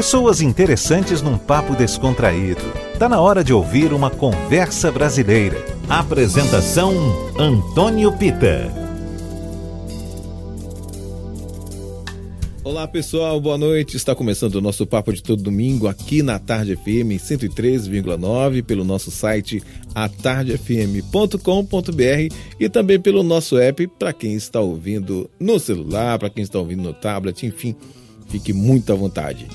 Pessoas interessantes num papo descontraído. Tá na hora de ouvir uma conversa brasileira. Apresentação Antônio Pita. Olá pessoal, boa noite. Está começando o nosso papo de todo domingo aqui na Tarde FM 103,9 pelo nosso site atardefm.com.br e também pelo nosso app para quem está ouvindo no celular, para quem está ouvindo no tablet, enfim, fique muito à vontade.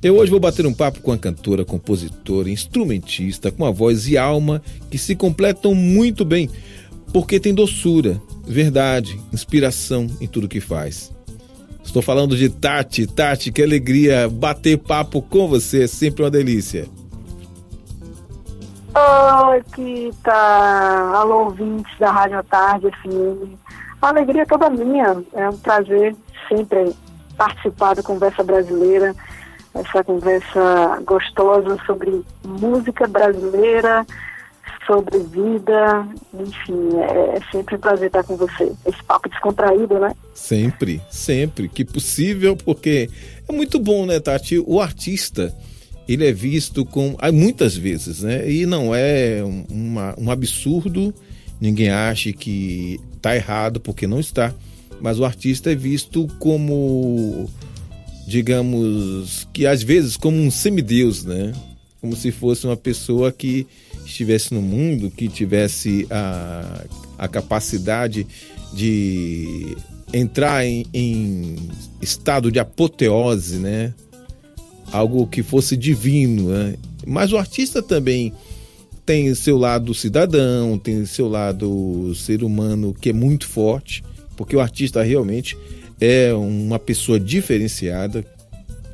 Eu hoje vou bater um papo com a cantora, compositora, instrumentista, com a voz e alma que se completam muito bem, porque tem doçura, verdade, inspiração em tudo que faz. Estou falando de Tati. Tati, que alegria bater papo com você, é sempre uma delícia. Oi, Kita. Alô, ouvintes da Rádio Tarde FM. A alegria é toda minha. É um prazer sempre participar da Conversa Brasileira, essa conversa gostosa sobre música brasileira, sobre vida, enfim, é, é, sempre um prazer estar com você. Esse papo descontraído, né? Sempre, sempre que possível, porque é muito bom, né, Tati? O artista, ele é visto com. muitas vezes, né? E não é uma, um absurdo, ninguém acha que está errado, porque não está. Mas o artista é visto como, digamos, que às vezes como um semideus, né? Como se fosse uma pessoa que estivesse no mundo, que tivesse a, a capacidade de entrar em, em estado de apoteose, né? Algo que fosse divino, né? Mas o artista também tem seu lado cidadão, tem seu lado ser humano que é muito forte, porque o artista realmente é uma pessoa diferenciada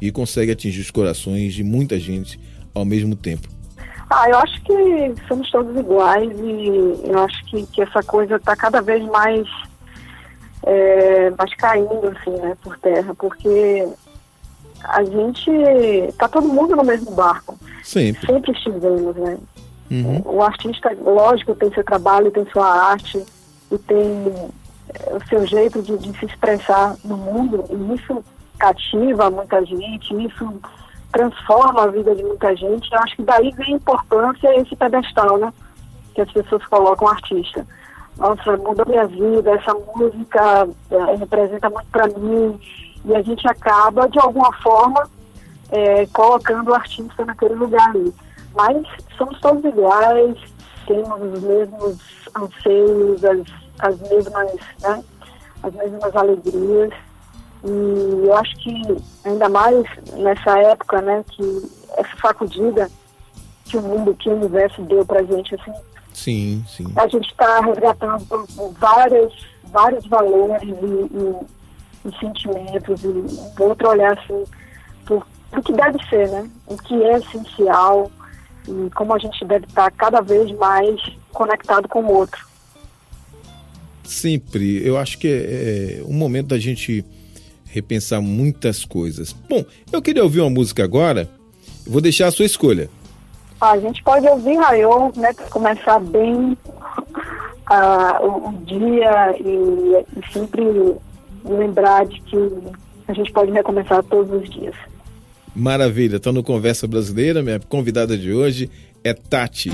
e consegue atingir os corações de muita gente ao mesmo tempo. Ah, eu acho que somos todos iguais e eu acho que, que essa coisa está cada vez mais, é, mais caindo assim, né, por terra, porque a gente está todo mundo no mesmo barco. Sempre. Sempre estivemos, né? Uhum. O artista, lógico, tem seu trabalho, tem sua arte e tem o seu jeito de, de se expressar no mundo e isso cativa muita gente, isso transforma a vida de muita gente. Eu acho que daí vem a importância esse pedestal, né? Que as pessoas colocam artista. Nossa, mudou minha vida, essa música é, representa muito para mim. E a gente acaba, de alguma forma, é, colocando o artista naquele lugar ali. Mas somos todos iguais, temos os mesmos anseios, as, as mesmas, né? As mesmas alegrias. E eu acho que, ainda mais nessa época, né, que essa sacudida que o mundo, que o universo deu pra gente, assim. Sim, sim. A gente está resgatando várias, vários valores e, e, e, sentimentos e um outro olhar, assim, por, o que deve ser, né? O que é essencial e como a gente deve estar cada vez mais conectado com o outro. Sempre. Eu acho que é, é um momento da gente repensar muitas coisas. Bom, eu queria ouvir uma música agora. Vou deixar a sua escolha. A gente pode ouvir Rayon, né, para começar bem uh, o, dia e, e sempre lembrar de que a gente pode recomeçar todos os dias. Maravilha, estou no Conversa Brasileira, minha convidada de hoje é Tati.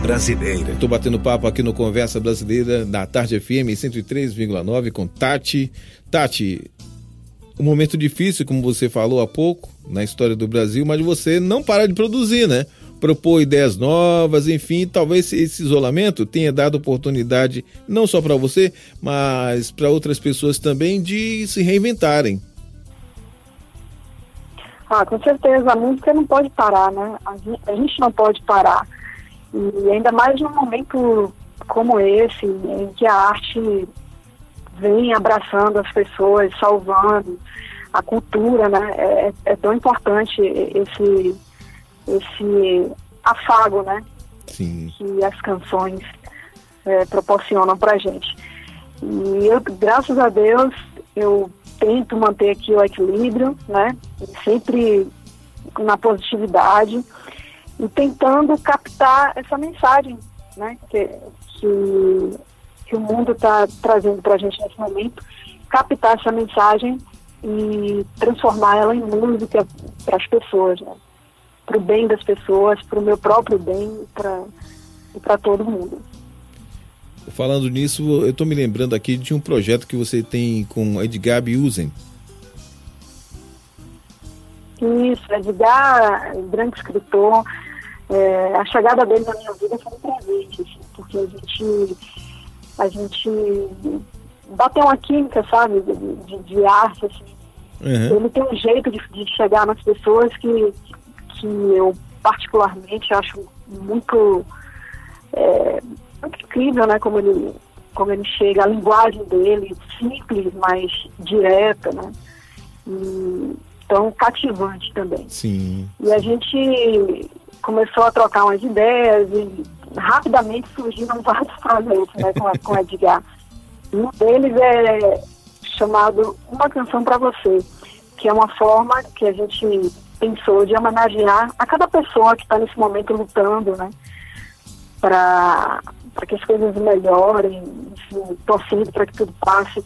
Brasileira. Estou batendo papo aqui no Conversa Brasileira da Tarde FM 103,9 com Tati. Tati, um momento difícil, como você falou há pouco, na história do Brasil, mas você não para de produzir, né? Propor ideias novas, enfim, talvez esse isolamento tenha dado oportunidade não só para você, mas para outras pessoas também de se reinventarem. Ah, com certeza, a música não pode parar, né? A gente não pode parar. E ainda mais num momento como esse, em que a arte vem abraçando as pessoas, salvando a cultura, né? É, é tão importante esse, esse afago, né? Sim. Que as canções é, proporcionam pra gente. E eu, graças a Deus, eu tento manter aqui o equilíbrio, né? Sempre na positividade e tentando captar essa mensagem né, que, que, que o mundo está trazendo para a gente nesse momento, captar essa mensagem e transformar ela em música para as pessoas, né, para o bem das pessoas, para o meu próprio bem e para todo mundo. Falando nisso, eu estou me lembrando aqui de um projeto que você tem com Edgar Biusen. Isso, Edgar, grande escritor, é, a chegada dele na minha vida foi um presente, assim, porque a gente, a gente bateu uma química, sabe, de, de, de arte, assim. Uhum. Ele tem um jeito de, de, chegar nas pessoas que, que eu particularmente acho muito, é, muito incrível, né, como ele, como ele chega, a linguagem dele, simples, mas direta, né, e tão cativante também. Sim. E a gente começou a trocar umas ideias e rapidamente surgiram vários projetos né, com, com Edgar. Um deles é chamado Uma Canção para Você, que é uma forma que a gente pensou de homenagear a cada pessoa que está nesse momento lutando, né? Para que as coisas melhorem, enfim, torcendo para que tudo passe.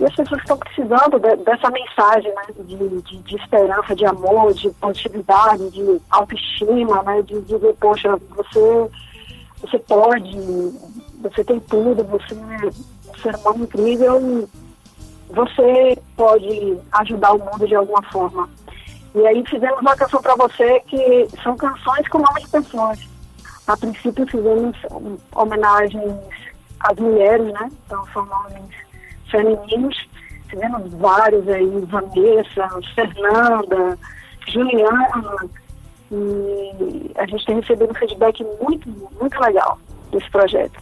E as pessoas estão precisando de, dessa mensagem né, de, de, de, esperança, de amor, de positividade, de autoestima, né, de dizer, poxa, você, você pode, você tem tudo, você é um ser humano incrível e você pode ajudar o mundo de alguma forma. E aí fizemos uma canção para você que são canções com nome de pessoas. A princípio fizemos homenagens às mulheres, né? Então são nomes femininos. Fizemos vários aí, Vanessa, Fernanda, Juliana. E a gente tem recebido um feedback muito, muito legal desse projeto.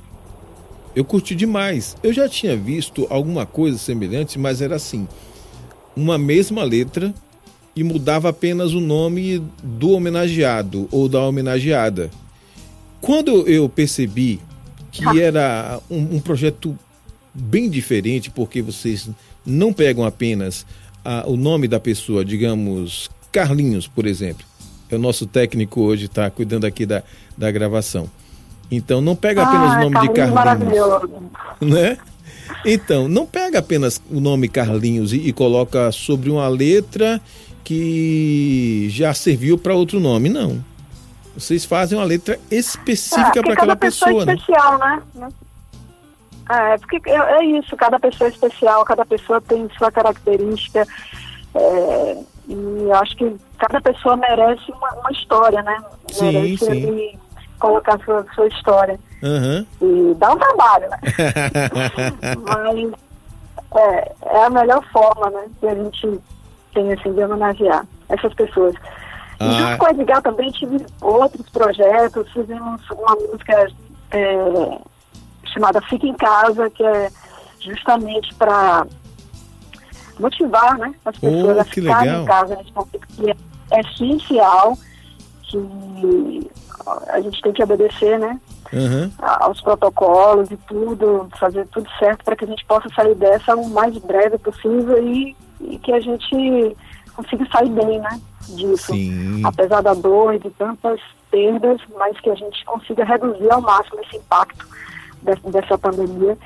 Eu curti demais. Eu já tinha visto alguma coisa semelhante, mas era assim: uma mesma letra e mudava apenas o nome do homenageado ou da homenageada. Quando eu percebi que ah. era um, um projeto bem diferente, porque vocês não pegam apenas a, o nome da pessoa, digamos, Carlinhos, por exemplo. É o nosso técnico hoje, está cuidando aqui da, da gravação. Então, não pega apenas ah, o nome de Carlinhos. Né? Então, não pega apenas o nome Carlinhos e, e coloca sobre uma letra que já serviu para outro nome, não. Vocês fazem uma letra específica é, para aquela pessoa, pessoa é especial, né? né? É, porque é, é, isso, cada pessoa é especial, cada pessoa tem sua característica. É, e acho que cada pessoa merece uma, uma história, né? Sim, merece sim. Ele colocar sua, sua história. Uhum. E dá um trabalho, né? Mas é, é a melhor forma, né? Que a gente tem assim, de homenagear essas pessoas. Ah. E junto com a Edgar também tive outros projetos, fizemos uma música é, chamada Fica em Casa, que é justamente para motivar né, as pessoas oh, a ficarem em casa nesse momento que é essencial, que a gente tem que obedecer, né? Uhum. Aos protocolos e tudo, fazer tudo certo para que a gente possa sair dessa o mais breve possível e, e que a gente consiga sair bem, né? Disso. Sim. Apesar da dor e de tantas perdas, mas que a gente consiga reduzir ao máximo esse impacto dessa, pandemia.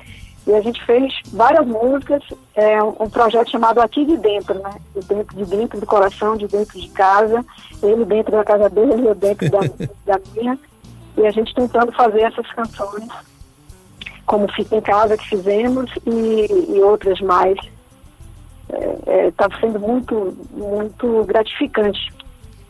E a gente fez várias músicas, é, um, um, projeto chamado Aqui de Dentro, né? De dentro, de dentro do coração, de dentro de casa, ele dentro da casa dele, eu dentro da, da minha. E a gente tentando fazer essas canções, como Fica em Casa que fizemos e, e outras mais. Está é, é, tá sendo muito, muito gratificante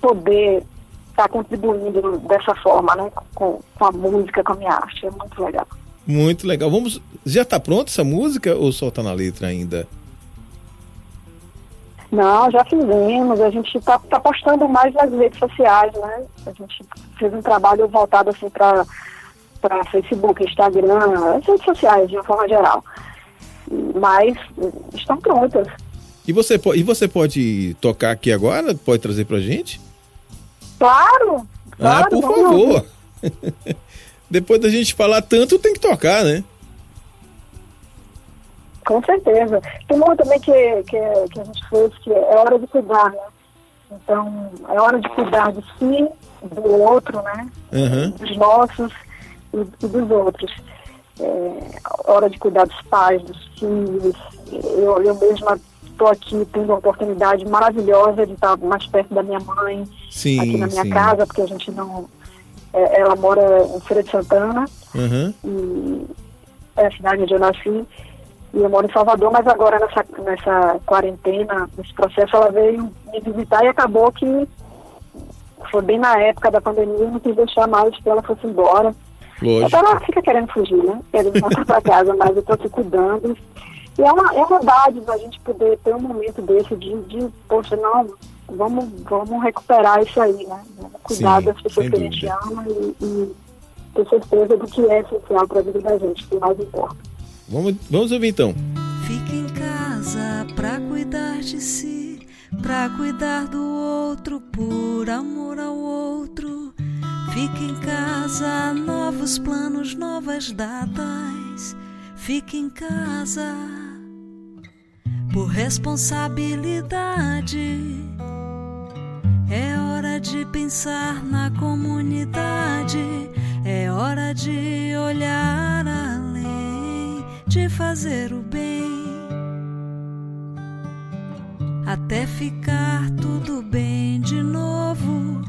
poder estar tá contribuindo dessa forma, né? Com, com a música, com a minha arte. É muito legal. Muito legal. Vamos. Já está pronta essa música ou só está na letra ainda? Não, já fizemos. A gente está tá postando mais nas redes sociais, né? A gente fez um trabalho voltado assim para para Facebook, Instagram, as redes sociais de uma forma geral. Mas estão prontas. E você, e você pode tocar aqui agora? Pode trazer para gente? Claro! Ah, claro ah, por favor! depois da gente falar tanto, tem que tocar, né? Com certeza. Tem uma também que, que, que a gente fez que é hora de cuidar, né? Então, é hora de cuidar de si, do outro, né? Uhum. Dos nossos e, e dos outros. É, hora de cuidar dos pais, dos filhos. Eu, eu mesma estou aqui tendo uma oportunidade maravilhosa de estar mais perto da minha mãe, sim, aqui na minha sim. casa, porque a gente não é, ela mora em Feira de Santana, uhum. e é a cidade onde eu nasci, e eu moro em Salvador, mas agora nessa, nessa quarentena, nesse processo, ela veio me visitar e acabou que foi bem na época da pandemia, eu não quis deixar mais que ela fosse embora. Lógico. Então ela fica querendo fugir, né? Querendo voltar para casa, mas eu estou aqui cuidando. E é uma, é uma dádiva a gente poder ter um momento desse de, de poxa, não, vamos, vamos recuperar isso aí, né? Vamos cuidar Sim, das pessoas que a gente ama e, e, ter certeza do que é essencial para a vida da gente, que mais importa. Vamos, vamos ouvir então. Fique em casa para cuidar de si, para cuidar do outro, por amor ao outro. Fique em casa, novos planos, novas datas. Fique em casa por responsabilidade é hora de pensar na comunidade, é hora de olhar além, de fazer o bem, até ficar tudo bem de novo.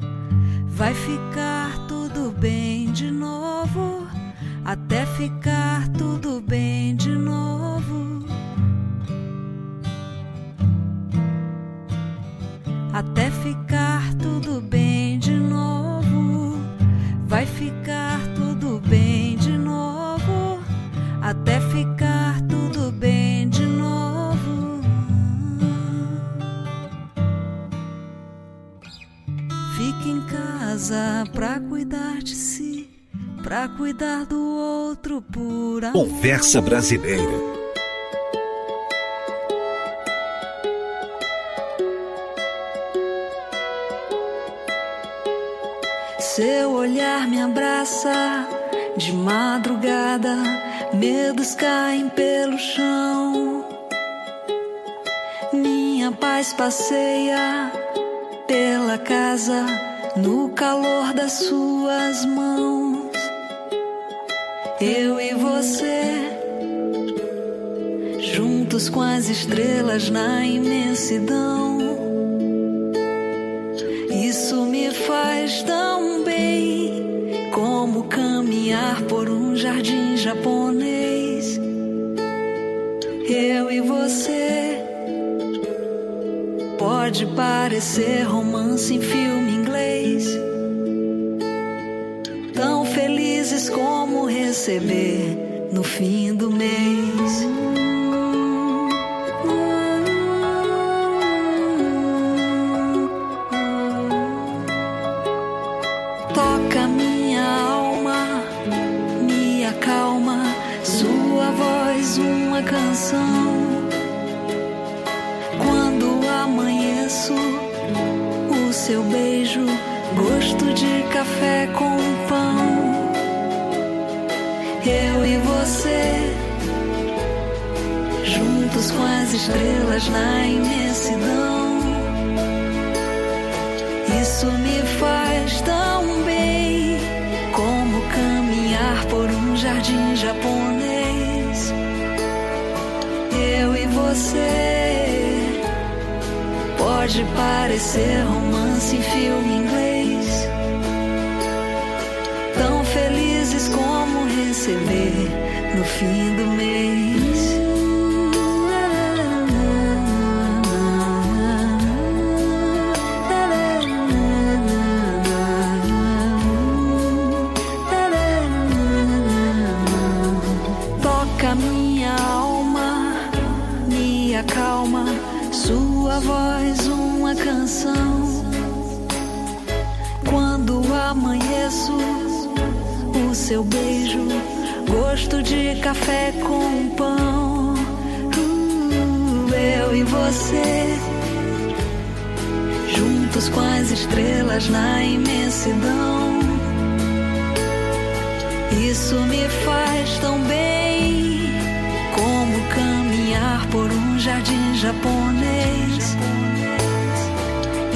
Vai ficar tudo bem de novo. até ficar tudo bem de novo. Até ficar tudo bem de novo. Vai ficar tudo bem de novo. Até ficar tudo bem de novo. Fique em casa pra cuidar de si pra cuidar do outro por amor. Conversa Brasileira. Me abraça de madrugada, medos caem pelo chão. Minha paz passeia pela casa no calor das suas mãos eu e você, juntos com as estrelas na imensidão. Jardim japonês. Eu e você. Pode parecer romance em filme inglês felizes como receber no fim do mês. Seu beijo, gosto de café com pão eu e você, juntos com as estrelas na imensidão. Isso me faz tão bem como caminhar por um jardim japonês. Eu e você pode parecer romance em filme inglês. Tão felizes como receber no fim do mês. Toca minha alma, me acalma, sua voz uma canção. Amanheço o seu beijo, gosto de café com pão. Uh, eu e você, juntos com as estrelas na imensidão. Isso me faz tão bem como caminhar por um jardim japonês.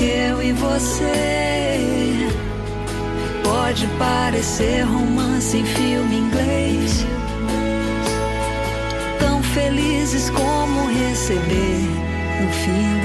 Eu e você Pode parecer romance em filme inglês. Tão felizes como receber no fim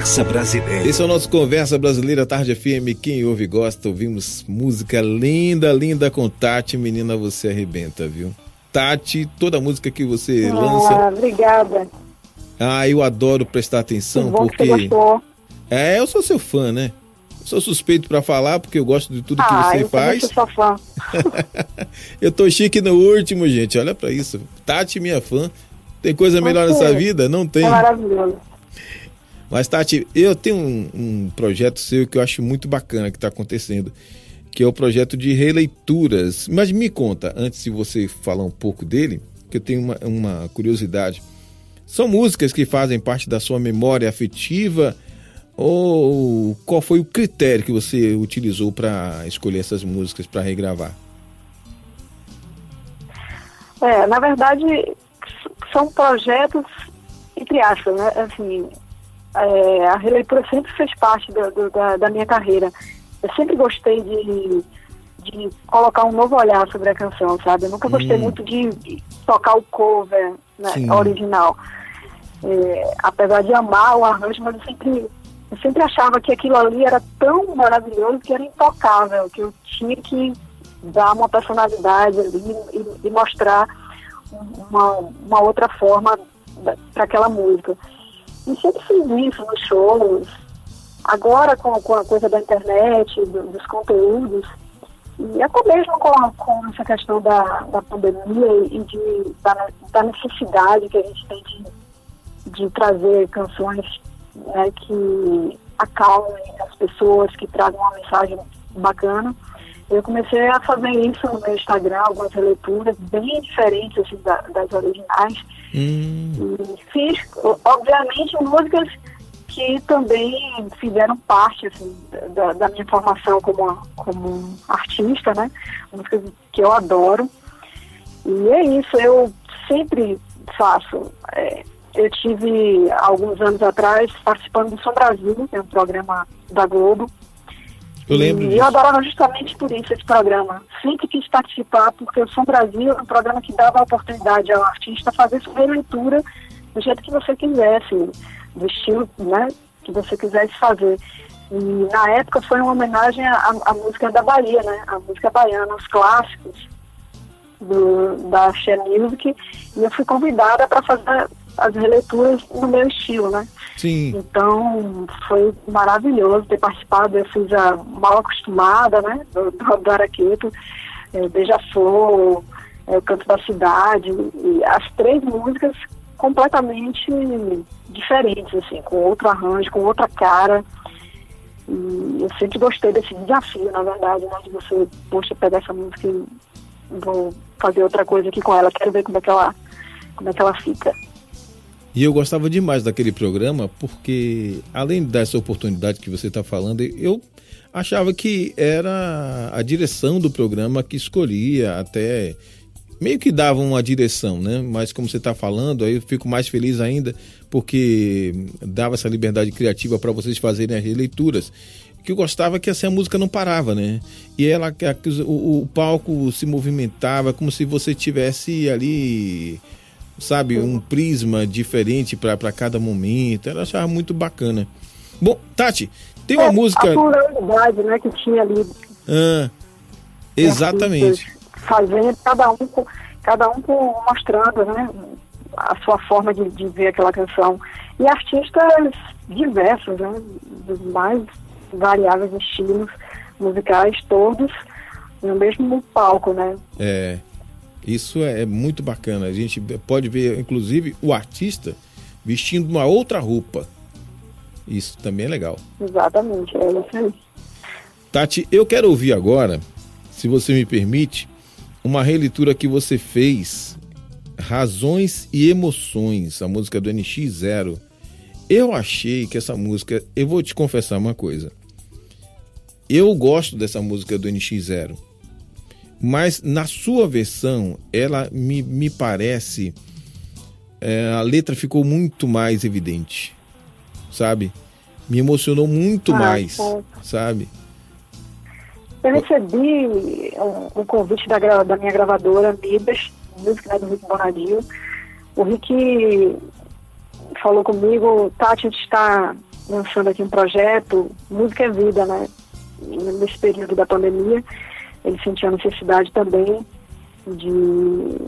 Conversa Brasileira. Esse é o nosso Conversa Brasileira Tarde FM. Quem ouve e gosta, ouvimos música linda, linda com Tati. Menina, você arrebenta, viu? Tati, toda música que você ah, lança. Obrigada. Ah, eu adoro prestar atenção porque. É, eu sou seu fã, né? Sou suspeito para falar porque eu gosto de tudo ah, que você eu faz. Sou fã. eu tô chique no último, gente. Olha para isso. Tati, minha fã. Tem coisa melhor nessa vida? Não tem. É maravilhoso. Mas, Tati, eu tenho um, um projeto seu que eu acho muito bacana que está acontecendo, que é o projeto de releituras. Mas me conta, antes de você falar um pouco dele, que eu tenho uma, uma curiosidade. São músicas que fazem parte da sua memória afetiva ou qual foi o critério que você utilizou para escolher essas músicas para regravar? É, na verdade, são projetos entre aspas, né? Assim, é, a releitura sempre fez parte do, do, da, da, minha carreira. Eu sempre gostei de, de colocar um novo olhar sobre a canção, sabe? Eu nunca gostei hum. muito de, de, tocar o cover né, original. É, apesar de amar o arranjo, mas eu sempre, eu sempre achava que aquilo ali era tão maravilhoso que era intocável, que eu tinha que dar uma personalidade ali e, e mostrar uma, uma outra forma para aquela música. E sempre fiz isso nos shows. Agora, com, com a coisa da internet, do, dos conteúdos, e até mesmo com, com essa questão da, da pandemia e de, da, da necessidade que a gente tem de, de trazer canções né, que acalmem as pessoas, que tragam uma mensagem bacana. Eu comecei a fazer isso no meu Instagram, algumas releituras bem diferentes assim, da, das originais. Hum. E fiz, obviamente, músicas que também fizeram parte assim, da, da, minha formação como, como artista, né? Músicas que eu adoro. E é isso, eu sempre faço. É, eu tive, alguns anos atrás, participando do Som Brasil, que é um programa da Globo, eu lembro. E disso. eu adorava justamente por isso esse programa. Sempre quis participar, porque o Som Brasil é um programa que dava a oportunidade ao artista fazer sua releitura do jeito que você quisesse, do estilo né, que você quisesse fazer. E na época foi uma homenagem à, à música da Bahia, né? A música baiana, os clássicos do, da Share Music. E eu fui convidada para fazer as releituras no meu estilo, né? Sim. Então, foi maravilhoso ter participado. Eu fiz a Mal Acostumada, né? Do, do Araqueto, é, Beija-Flor, é, O Canto da Cidade. E as três músicas completamente diferentes, assim, com outro arranjo, com outra cara. E eu sempre gostei desse desafio, na verdade, né? De você, poxa, pegar essa música e vou fazer outra coisa aqui com ela. Quero ver como é que ela, como é que ela fica. E eu gostava demais daquele programa porque, além dessa oportunidade que você está falando, eu achava que era a direção do programa que escolhia até meio que dava uma direção, né? Mas como você está falando, aí eu fico mais feliz ainda porque dava essa liberdade criativa para vocês fazerem as releituras. Que eu gostava é que assim, a música não parava, né? E ela, o, o palco se movimentava como se você tivesse ali sabe, um prisma diferente para cada momento. Ela achava muito bacana. Bom, Tati, tem uma é, música. A pluralidade, né, que tinha ali. Ah, exatamente. Fazendo cada um, cada um mostrando, né, a sua forma de, de ver aquela canção. E artistas diversos, né, dos mais variáveis estilos musicais, todos no mesmo palco, né? É. Isso é, é muito bacana. A gente pode ver, inclusive, o artista vestindo uma outra roupa. Isso também é legal. Exatamente, é isso aí. Tati, eu quero ouvir agora, se você me permite, uma releitura que você fez, Razões e Emoções, a música do NX0. Eu achei que essa música, eu vou te confessar uma coisa. Eu gosto dessa música do NX0 mas na sua versão, ela me, me parece. É, a letra ficou muito mais evidente, sabe? Me emocionou muito ah, mais, sabe? Eu recebi um, um convite da, da, minha gravadora, Mibas, música né, do Rick Bonadio. O Rick falou comigo, Tati, a gente está lançando aqui um projeto, Música é Vida, né? Nesse período da pandemia ele sentia a necessidade também de,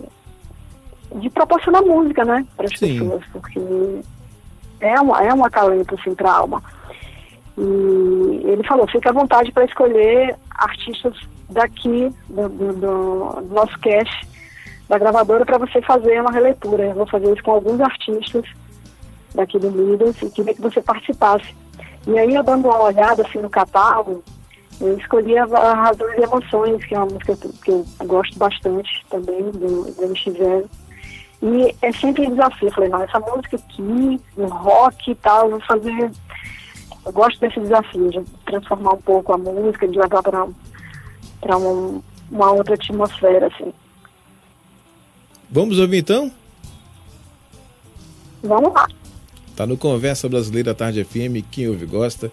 de proporcionar música, né, para as pessoas, porque é, uma, é um acalento, assim, para a alma. E ele falou, fica à vontade para escolher artistas daqui, do, do, do, do nosso cast, da gravadora, para você fazer uma releitura. Eu vou fazer isso com alguns artistas daqui do Midas e queria que você participasse. E aí, eu dando uma olhada assim no catálogo, eu escolhi a, a Razões e Emoções, que é uma música que eu gosto bastante também, do, do MX0. E é sempre um desafio. Eu falei, não, essa música aqui, no rock e tal, vou fazer. Eu gosto desse desafio, de transformar um pouco a música, de levar para para um, uma outra atmosfera, assim. Vamos ouvir então? Vamos lá. Tá no Conversa Brasileira Tarde FM, quem ouve gosta.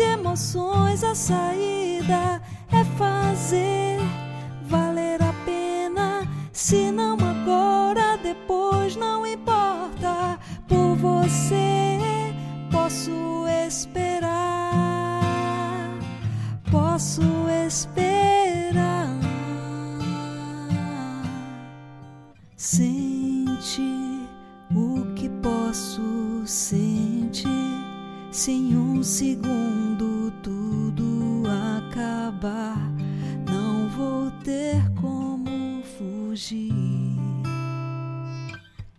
emoções a saída é fazer valer a pena. Se não agora, depois não importa. Por você posso esperar, posso esperar. Sente o que posso sentir sem um segundo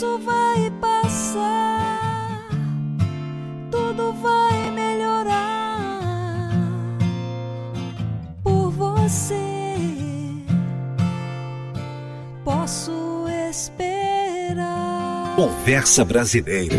Isso vai passar, tudo vai melhorar por você. Posso esperar. Conversa Brasileira.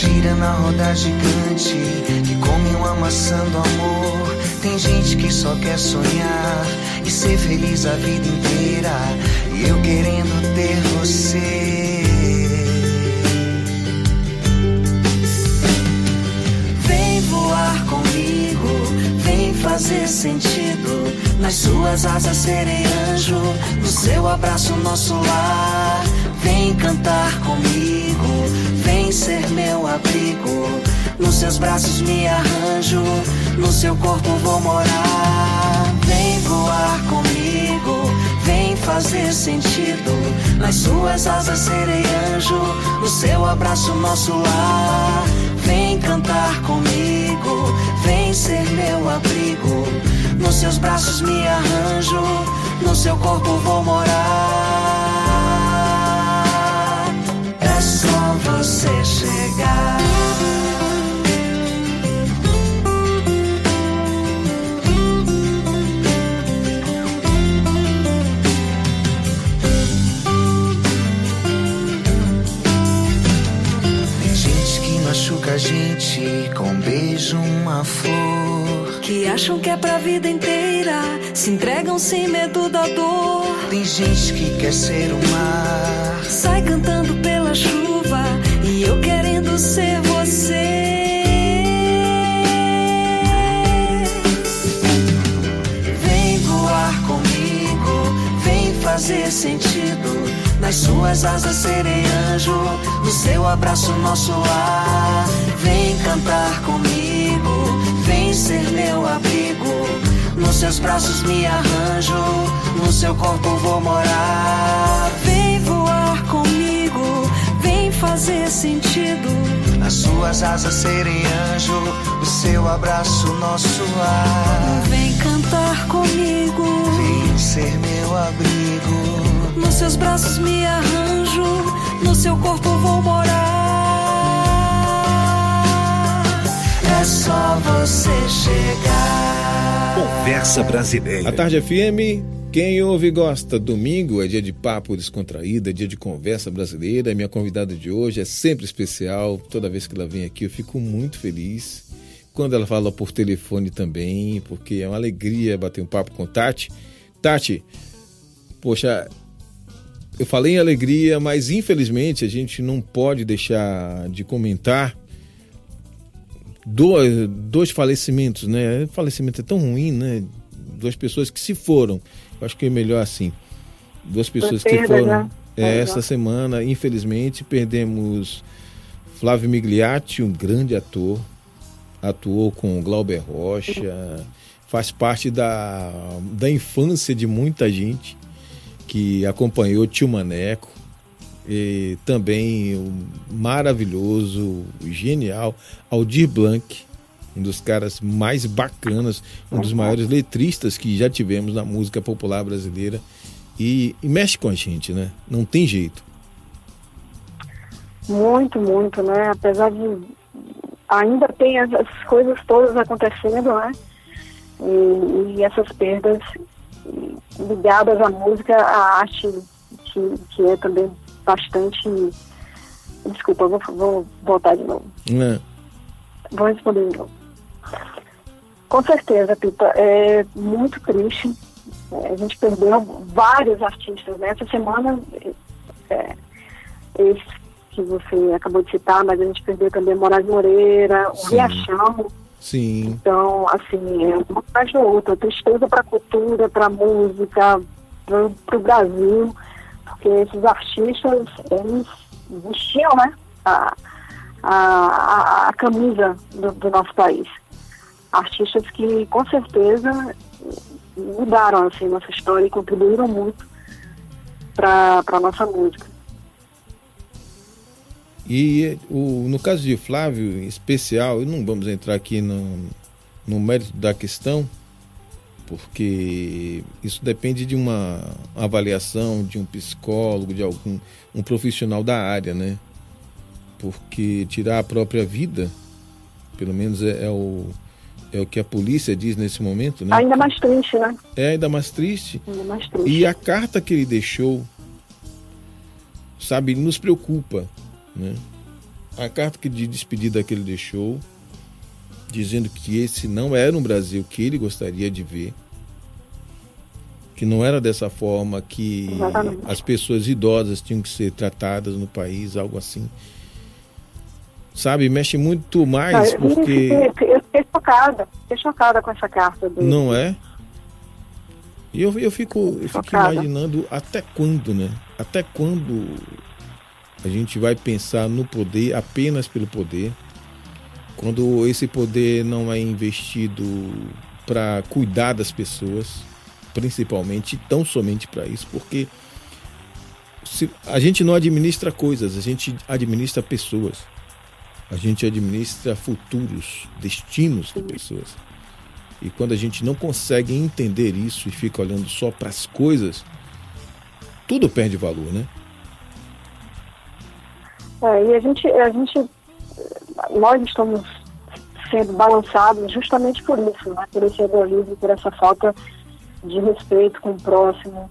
gira na roda gigante, que come uma maçã do amor. Tem gente que só quer sonhar e ser feliz a vida inteira. E eu querendo ter você. Vem voar comigo, vem fazer sentido. Nas suas asas serei anjo, no seu abraço nosso lar. Vem cantar comigo, vem ser meu abrigo. Nos seus braços me arranjo, no seu corpo vou morar. Vem voar comigo, vem fazer sentido. Nas suas asas serei anjo, no seu abraço nosso lar. Vem cantar comigo, vem ser meu abrigo. Nos seus braços me arranjo, no seu corpo vou morar. Você chegar. gente com um beijo, uma flor que acham que é pra vida inteira, se entregam sem medo da dor. Tem gente que quer ser o mar, sai cantando pela chuva e eu querendo ser você. Vem voar comigo, vem fazer sentido. Nas suas asas serei anjo, no seu abraço nosso ar. Vem cantar comigo, vem ser meu abrigo. Nos seus braços me arranjo, no seu corpo vou morar. Vem voar comigo, fazer sentido. Nas suas asas serei anjo, o seu abraço nosso ar. Vem cantar comigo, vem ser meu abrigo. Nos seus braços me arranjo, no seu corpo vou morar. É só você chegar. Conversa Brasileira. A Tarde FM, quem ouve e gosta. Domingo é dia de papo descontraído, é dia de conversa brasileira. Minha convidada de hoje é sempre especial. Toda vez que ela vem aqui eu fico muito feliz. Quando ela fala por telefone também, porque é uma alegria bater um papo com Tati. Tati, poxa, eu falei em alegria, mas infelizmente a gente não pode deixar de comentar dois, dois falecimentos, né? Falecimento é tão ruim, né? Duas pessoas que se foram. Acho que é melhor assim. Duas pessoas que foram. Né? É, essa semana, infelizmente, perdemos Flávio Migliatti, um grande ator. Atuou com Glauber Rocha, faz parte da, da infância de muita gente que acompanhou Tio Maneco, e também o maravilhoso, genial Aldir Blanc, um dos caras mais bacanas, um dos maiores letristas que já tivemos na música popular brasileira. E, e mexe com a gente, né? Não tem jeito. Muito, muito, né? Apesar de ainda tem as coisas todas acontecendo, né? E, e essas perdas ligadas à música, à arte, que, que é também bastante. Desculpa, vou, vou voltar de novo. É. Vou responder de novo. Com certeza, Pita, é muito triste. É, a gente perdeu vários artistas. Nessa né? semana, é, esse que você acabou de citar, mas a gente perdeu também Moraes Moreira, o Riachão, Sim. Então, assim, é uma atrás da outra. Tristeza para a cultura, para a música, para o Brasil, porque esses artistas, eles vestiam, né, a, a, a camisa do, do nosso país. Artistas que, com certeza, mudaram, assim, nossa história e contribuíram muito para a nossa música. E o, no caso de Flávio, em especial, não vamos entrar aqui no, no mérito da questão, porque isso depende de uma avaliação de um psicólogo, de algum um profissional da área, né? Porque tirar a própria vida, pelo menos é, é o é o que a polícia diz nesse momento, né? Ainda mais triste, né? É ainda mais triste. Ainda mais triste. E a carta que ele deixou, sabe, nos preocupa né? A carta que de despedida que ele deixou, dizendo que esse não era um Brasil que ele gostaria de ver, que não era dessa forma que Exatamente. as pessoas idosas tinham que ser tratadas no país, algo assim. Sabe, mexe muito mais não, porque. Eu fiquei chocada, fiquei chocada com essa carta dele. Não é? E eu, eu fico, eu fico imaginando até quando, né? Até quando a gente vai pensar no poder apenas pelo poder, quando esse poder não é investido para cuidar das pessoas, principalmente, tão somente para isso, porque se, a gente não administra coisas, a gente administra pessoas. A gente administra futuros, destinos de pessoas. E quando a gente não consegue entender isso e fica olhando só para as coisas, tudo perde valor, né? É, e a gente, a gente, nós estamos sendo balançados justamente por isso, né? por esse egoísmo, por essa falta de respeito com o próximo,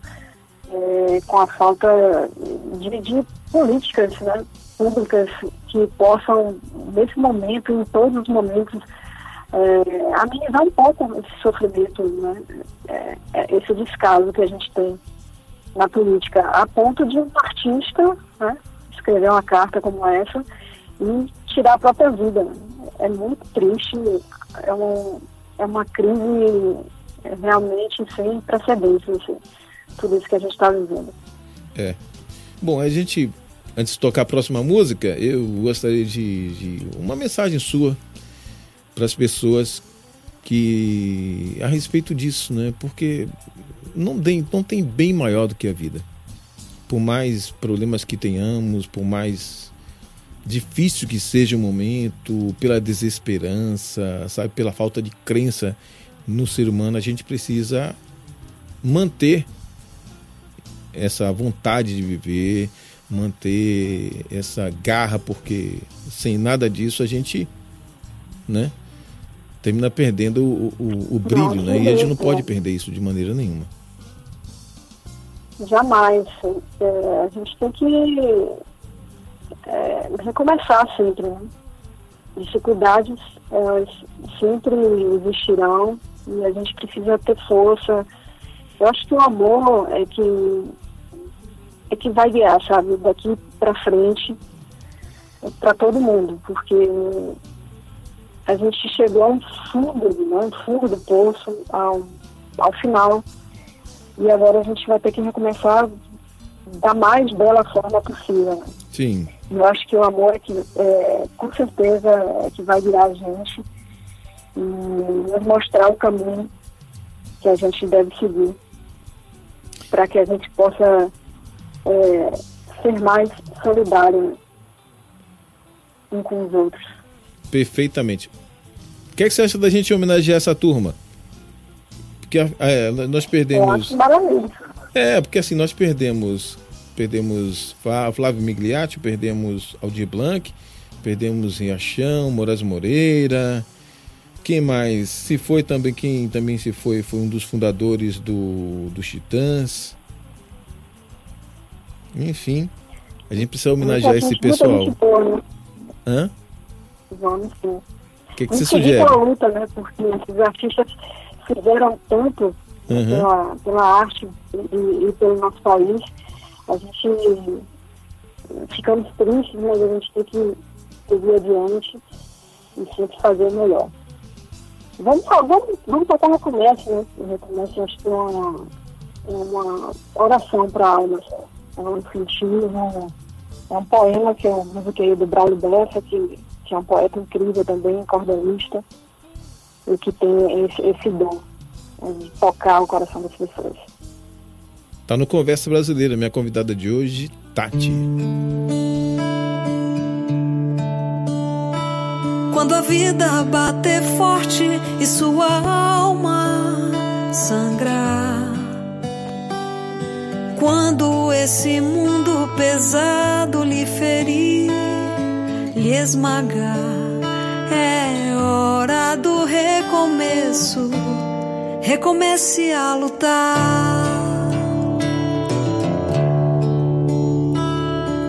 é, com a falta de, de políticas né? Públicas que possam, nesse momento, em todos os momentos, é, amenizar um pouco esse sofrimento, né, é, é, esse descaso que a gente tem na política, a ponto de um artista né, escrever uma carta como essa e tirar a própria vida. É muito triste, é, um, é uma crise realmente sem precedentes, assim, tudo isso que a gente está vivendo. É. Bom, a gente, antes de tocar a próxima música, eu gostaria de, de uma mensagem sua para as pessoas que a respeito disso, né? Porque não tem, não tem bem maior do que a vida. Por mais problemas que tenhamos, por mais difícil que seja o momento, pela desesperança, sabe, pela falta de crença no ser humano, a gente precisa manter essa vontade de viver, manter essa garra, porque sem nada disso a gente, né, termina perdendo o, o, o brilho, né? E a gente não pode perder isso de maneira nenhuma. Jamais. É, a gente tem que é, recomeçar sempre, né? Dificuldades elas sempre existirão e a gente precisa ter força. Eu acho que o amor é que é que vai guiar, sabe, daqui para frente para todo mundo, porque a gente chegou ao fundo, né, ao fundo do poço, ao, ao final, e agora a gente vai ter que recomeçar da mais bela forma possível. Né? Sim. Eu acho que o amor é que, é, com certeza, é que vai virar a gente e nos mostrar o caminho que a gente deve seguir para que a gente possa é, ser mais solidário um com os outros. Perfeitamente. O que, é que você acha da gente homenagear essa turma? Porque é, nós perdemos. É, porque assim, nós perdemos. Perdemos Flávio Migliatti, perdemos Aldir Blanc, perdemos Riachão, Moraes Moreira. Quem mais? Se foi também, quem também se foi, foi um dos fundadores do, do Titãs. Enfim, a gente precisa homenagear esse pessoal. Né? Hã? Vamos sim. O que, que você sugere? a luta, né? Porque esses artistas fizeram tanto uhum. pela, pela arte e, e, pelo nosso país. A gente ficamos tristes, mas a gente tem que seguir adiante e sempre fazer melhor. Vamos, vamos, vamos tocar recomeço, né? O recomeço acho que é uma, é uma oração para a alma. É um incentivo, é um poema que eu musiquei do Braulio Bessa, que que é um poeta incrível também, cordelista, e que tem esse, esse dom de tocar o coração das pessoas. Tá no Conversa Brasileira, minha convidada de hoje, Tati. Quando a vida bater forte e sua alma sangrar. Quando esse mundo pesado lhe ferir lhe esmagar. É hora do recomeço, recomece a lutar.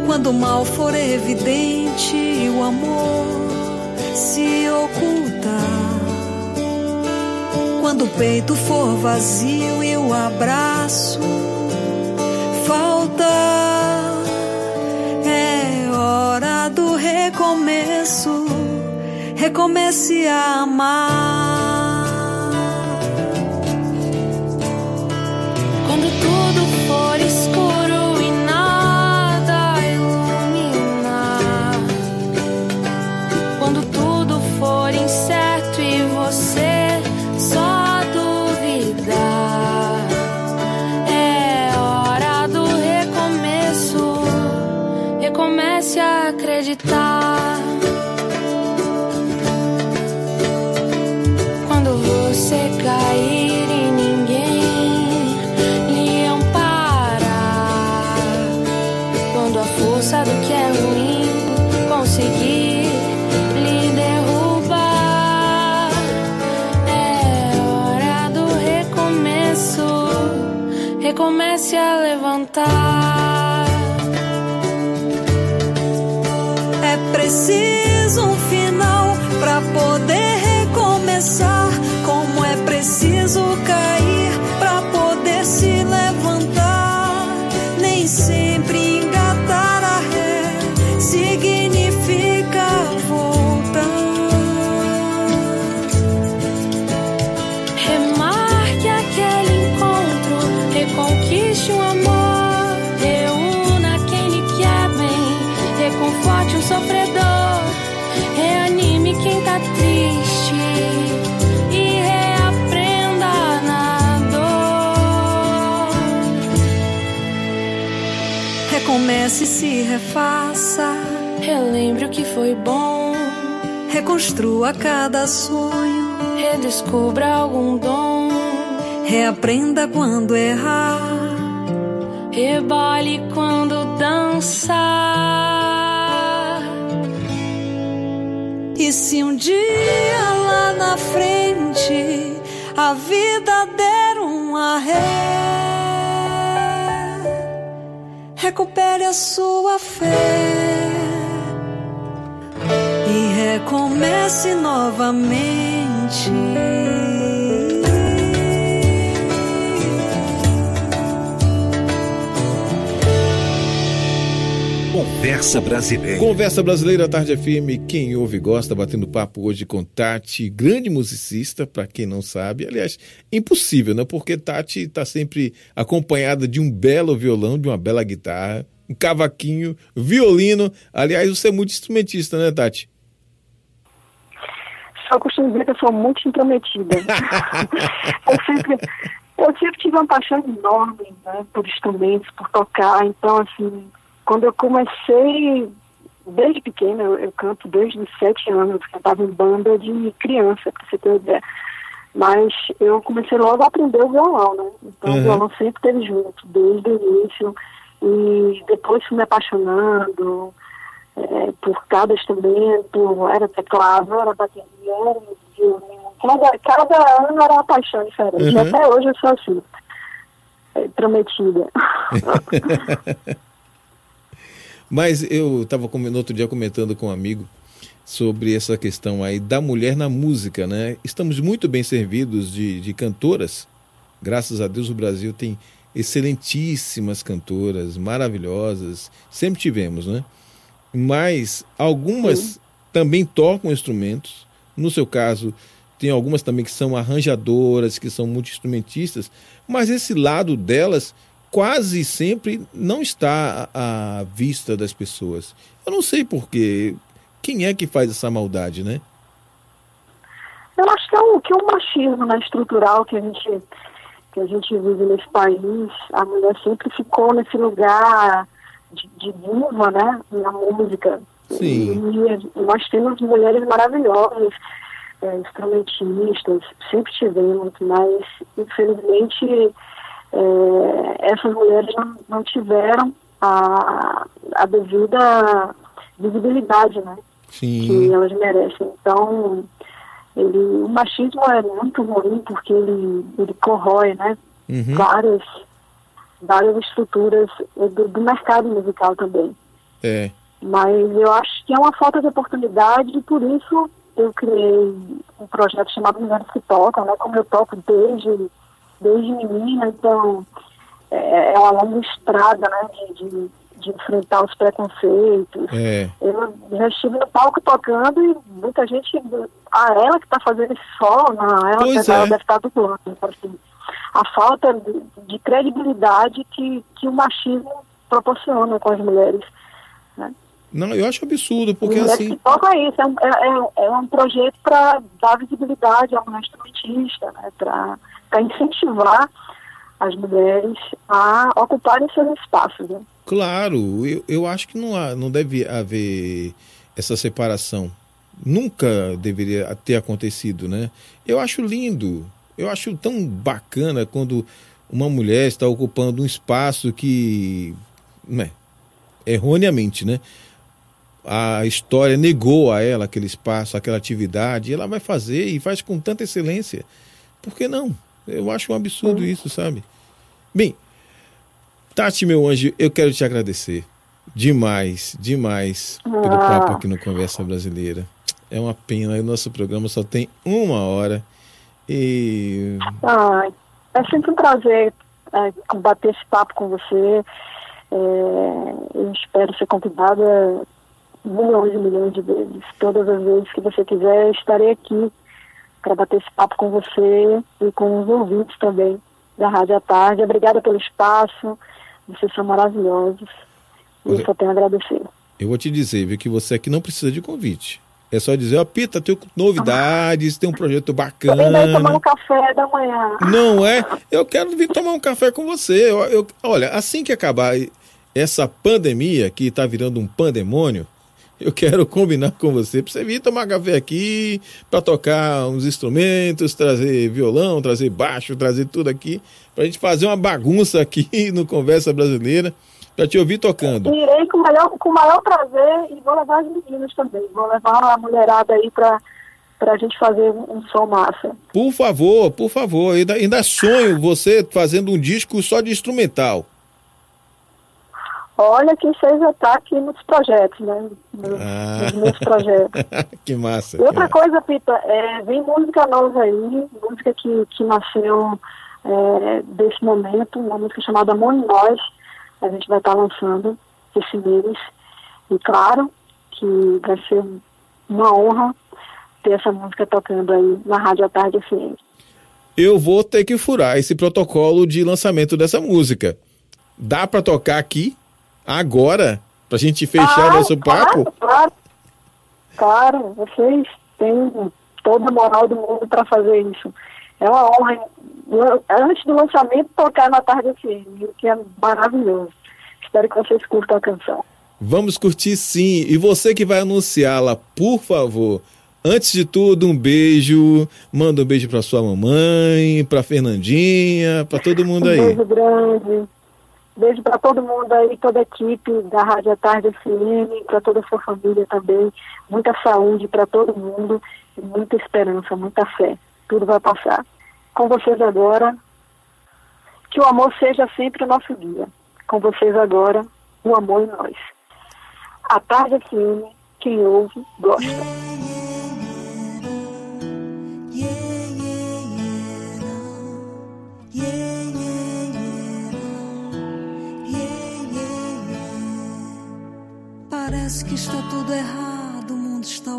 Quando o mal for evidente e o amor se ocultar. Quando o peito for vazio e o abraço recomece a amar. Levantar. É preciso um final para poder recomeçar como é preciso cair Recomece e se refaça, Relembre o que foi bom, reconstrua cada sonho, redescubra algum dom, reaprenda quando errar. rebole quando dançar. E se um dia lá na frente a vida der um arré, recupere a sua fé e recomece novamente. Conversa Brasileira. Conversa Brasileira Tarde FM, quem ouve e gosta, batendo papo hoje com Tati, grande musicista, para quem não sabe. Aliás, impossível, né? Porque Tati está sempre acompanhada de um belo violão, de uma bela guitarra, um cavaquinho, violino. Aliás, você é muito instrumentista, né, Tati? Só costumo dizer que eu sou muito intrometida. eu, sempre, eu sempre tive uma paixão enorme né, por instrumentos, por tocar. Então, assim, quando eu comecei, desde pequena, eu, eu canto desde os sete anos, eu cantava em banda de criança, para você ter uma ideia. Mas eu comecei logo a aprender o violão, né? Então Uhum. o violão sempre esteve junto, desde o início. E depois fui me apaixonando é, por cada instrumento, era teclado, era bateria, era violino. Cada, cada ano era uma paixão diferente. Uhum. Até hoje eu sou assim, é, prometida. Mas eu estava no outro dia comentando com um amigo sobre essa questão aí da mulher na música, né? Estamos muito bem servidos de, de cantoras. Graças a Deus o Brasil tem excelentíssimas cantoras, maravilhosas. Sempre tivemos, né? Mas algumas também tocam instrumentos. No seu caso, tem algumas também que são arranjadoras, que são multi-instrumentistas. Mas esse lado delas quase sempre não está à vista das pessoas. Eu não sei porquê. Quem é que faz essa maldade, né? Eu acho que é um, que é um machismo né, estrutural que a gente que a gente vive nesse país. A mulher sempre ficou nesse lugar de, de diva, né, na música. Sim. E nós temos mulheres maravilhosas, é, instrumentistas, sempre tivemos, mas infelizmente é, essas mulheres não, não tiveram a, a devida visibilidade, né? que Sim. elas merecem. Então, ele, o machismo é muito ruim porque ele, ele corrói né, Uhum. várias, várias estruturas do, do mercado musical também. É. Mas eu acho que é uma falta de oportunidade e por isso eu criei um projeto chamado Mulheres que Tocam, né? Como eu toco desde, desde menina, então é, é uma longa estrada, né? De, de, de enfrentar os preconceitos. É. Eu já estive no palco tocando e muita gente. Ah, ela que está fazendo esse som, não, ela, Pois ela é. deve estar dublando. Então, assim, a falta de, de credibilidade que, que o machismo proporciona com as mulheres. Né? Não, eu acho absurdo, porque mulheres assim. que tocam é isso, é um, é, é um projeto para dar visibilidade à mulher instrumentista, né? Para incentivar as mulheres a ocuparem seus espaços. Né? Claro, eu, eu acho que não, há, não deve haver essa separação. Nunca deveria ter acontecido, né? Eu acho lindo, eu acho tão bacana quando uma mulher está ocupando um espaço que, né, erroneamente, né? A história negou a ela aquele espaço, aquela atividade, e ela vai fazer e faz com tanta excelência. Por que não? Eu acho um absurdo isso, sabe? Bem, Tati, meu anjo, eu quero te agradecer demais, demais pelo Ah. papo aqui no Conversa Brasileira. É uma pena, o nosso programa só tem uma hora. E. Ah, é sempre um prazer é, bater esse papo com você. É, eu espero ser convidada milhões e milhões de vezes. Todas as vezes que você quiser, estarei aqui para bater esse papo com você e com os ouvintes também da Rádio à Tarde. Obrigada pelo espaço, vocês são maravilhosos. E eu só tenho a agradecer. Eu vou te dizer, viu, que você aqui não precisa de convite. É só dizer, ó, Pita, tem novidades, tem um projeto bacana. Eu vem tomar um café da manhã. Não é? Eu quero vir tomar um café com você. Eu, eu, olha, assim que acabar essa pandemia, que está virando um pandemônio, eu quero combinar com você para você vir tomar café aqui, para tocar uns instrumentos, trazer violão, trazer baixo, trazer tudo aqui, para a gente fazer uma bagunça aqui no Conversa Brasileira, para te ouvir tocando. Irei com o maior, com maior prazer e vou levar as meninas também. Vou levar a mulherada aí para para a gente fazer um som massa. Por favor, por favor. Ainda, ainda sonho você fazendo um disco só de instrumental. Olha que você já está aqui nos projetos, né? Nos, ah. meus projetos. que massa. E outra que coisa, Pita, é, vem música nova aí, música que, que nasceu é, desse momento, uma música chamada Mone Nós. A gente vai estar tá lançando esse mês. E claro que vai ser uma honra ter essa música tocando aí na Rádio à Tarde FM. Eu vou ter que furar esse protocolo de lançamento dessa música. Dá para tocar aqui agora, pra gente fechar o nosso papo? Claro, claro. Claro, vocês têm toda a moral do mundo para fazer isso. É uma honra, antes do lançamento, tocar na tarde FM, que é maravilhoso. Espero que vocês curtam a canção. Vamos curtir sim. E você que vai anunciá-la, por favor, antes de tudo, um beijo. Manda um beijo para sua mamãe, para Fernandinha, para todo mundo aí. Um beijo grande. Beijo para todo mundo aí, toda a equipe da Rádio Tarde FM, para toda a sua família também. Muita saúde para todo mundo muita esperança, muita fé. Tudo vai passar. Com vocês agora, que o amor seja sempre o nosso guia. Com vocês agora, o amor em nós. A Tarde FM, quem ouve, gosta.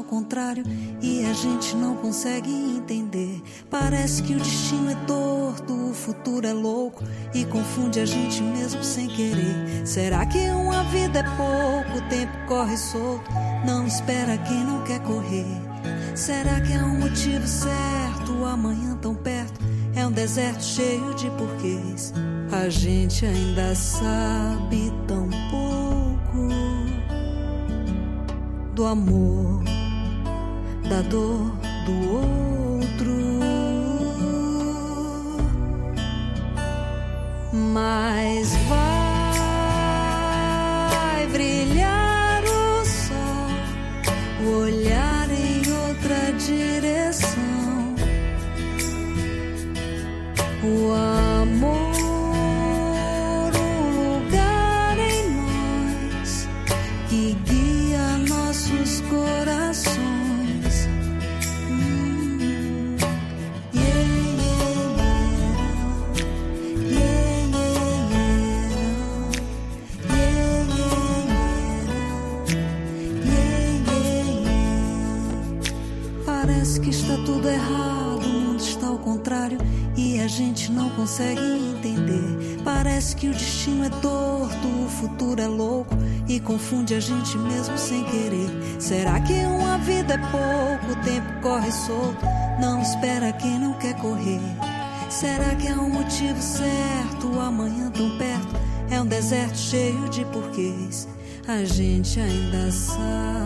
Ao contrário e a gente não consegue entender. Parece que o destino é torto, o futuro é louco e confunde a gente mesmo sem querer. Será que uma vida é pouco, o tempo corre solto, não espera quem não quer correr? Será que é um motivo certo, o amanhã tão perto? É um deserto cheio de porquês. A gente ainda sabe tão pouco do amor, da dor do outro. Mas vai brilhar tudo errado, o mundo está ao contrário e a gente não consegue entender. Parece que o destino é torto, o futuro é louco e confunde a gente mesmo sem querer. Será que uma vida é pouco, o tempo corre solto, não espera quem não quer correr? Será que é um motivo certo, o amanhã tão perto? É um deserto cheio de porquês. A gente ainda sabe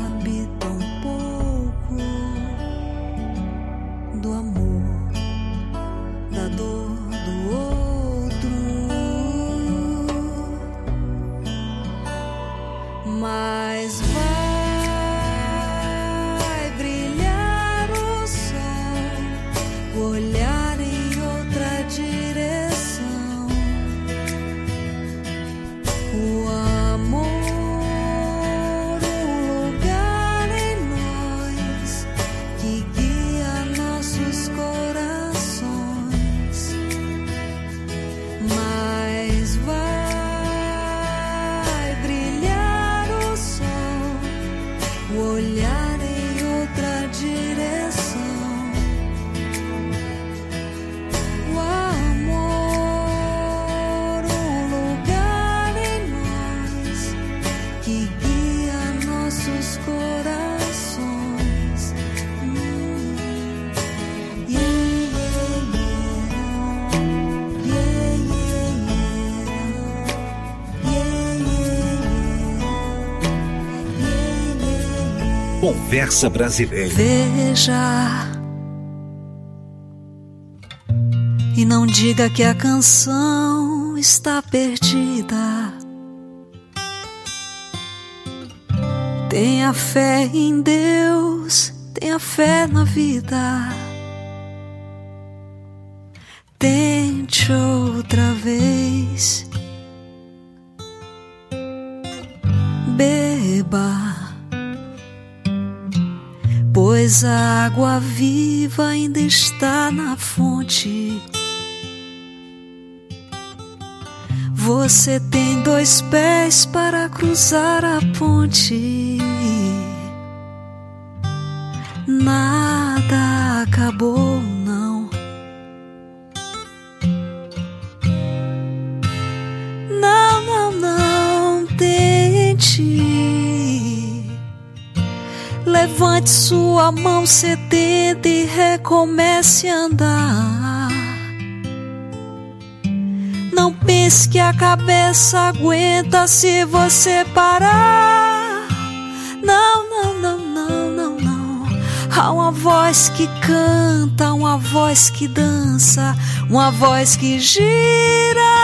Conversa Brasileira. Veja. E não diga que a canção está perdida. Tenha fé em Deus, tenha fé na vida. Tente outra vez. Beba, pois a água viva ainda está na fonte. Você tem dois pés para cruzar a ponte. Nada acabou, não. Não, não, não tente. Levante sua mão sedenta e recomece a andar. Não pense que a cabeça aguenta se você parar. Não, não, não, não, não, não. Há uma voz que canta, uma voz que dança, uma voz que gira,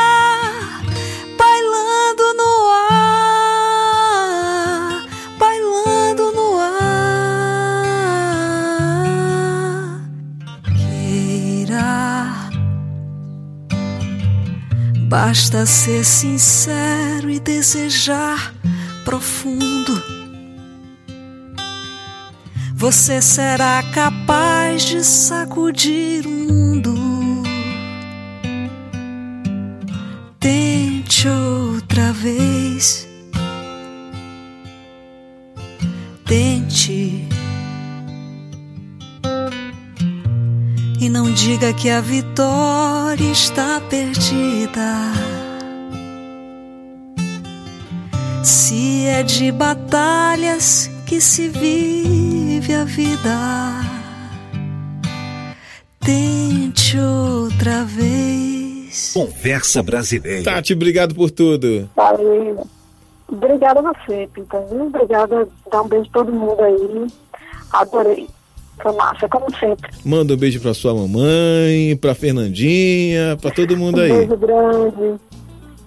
Basta ser sincero e desejar profundo. Você será capaz de sacudir o mundo. Diga que a vitória está perdida. Se é de batalhas que se vive a vida, tente outra vez. Conversa Brasileira. Tati, obrigado por tudo. Valeu. Obrigada a você, Pita. Obrigada. Dá um beijo a todo mundo aí. Adorei. Foi massa, como sempre. Manda um beijo pra sua mamãe, pra Fernandinha, pra todo mundo Um aí. beijo grande.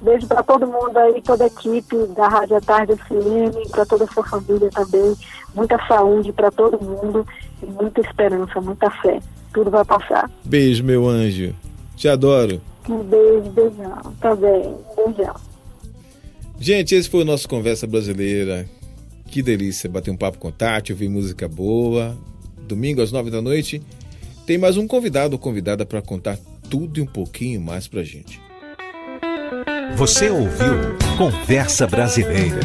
Beijo para todo mundo aí, toda a equipe da Rádio Tarde FM, para toda a sua família também. Muita saúde para todo mundo e muita esperança, muita fé. Tudo vai passar. Beijo, meu anjo. Te adoro. Um beijo, beijão. Também. Beijão. Gente, esse foi o nosso Conversa Brasileira. Que delícia bater um papo com Tati, ouvir música boa. Domingo às nove da noite tem mais um convidado ou convidada para contar tudo e um pouquinho mais pra gente. Você ouviu Conversa Brasileira.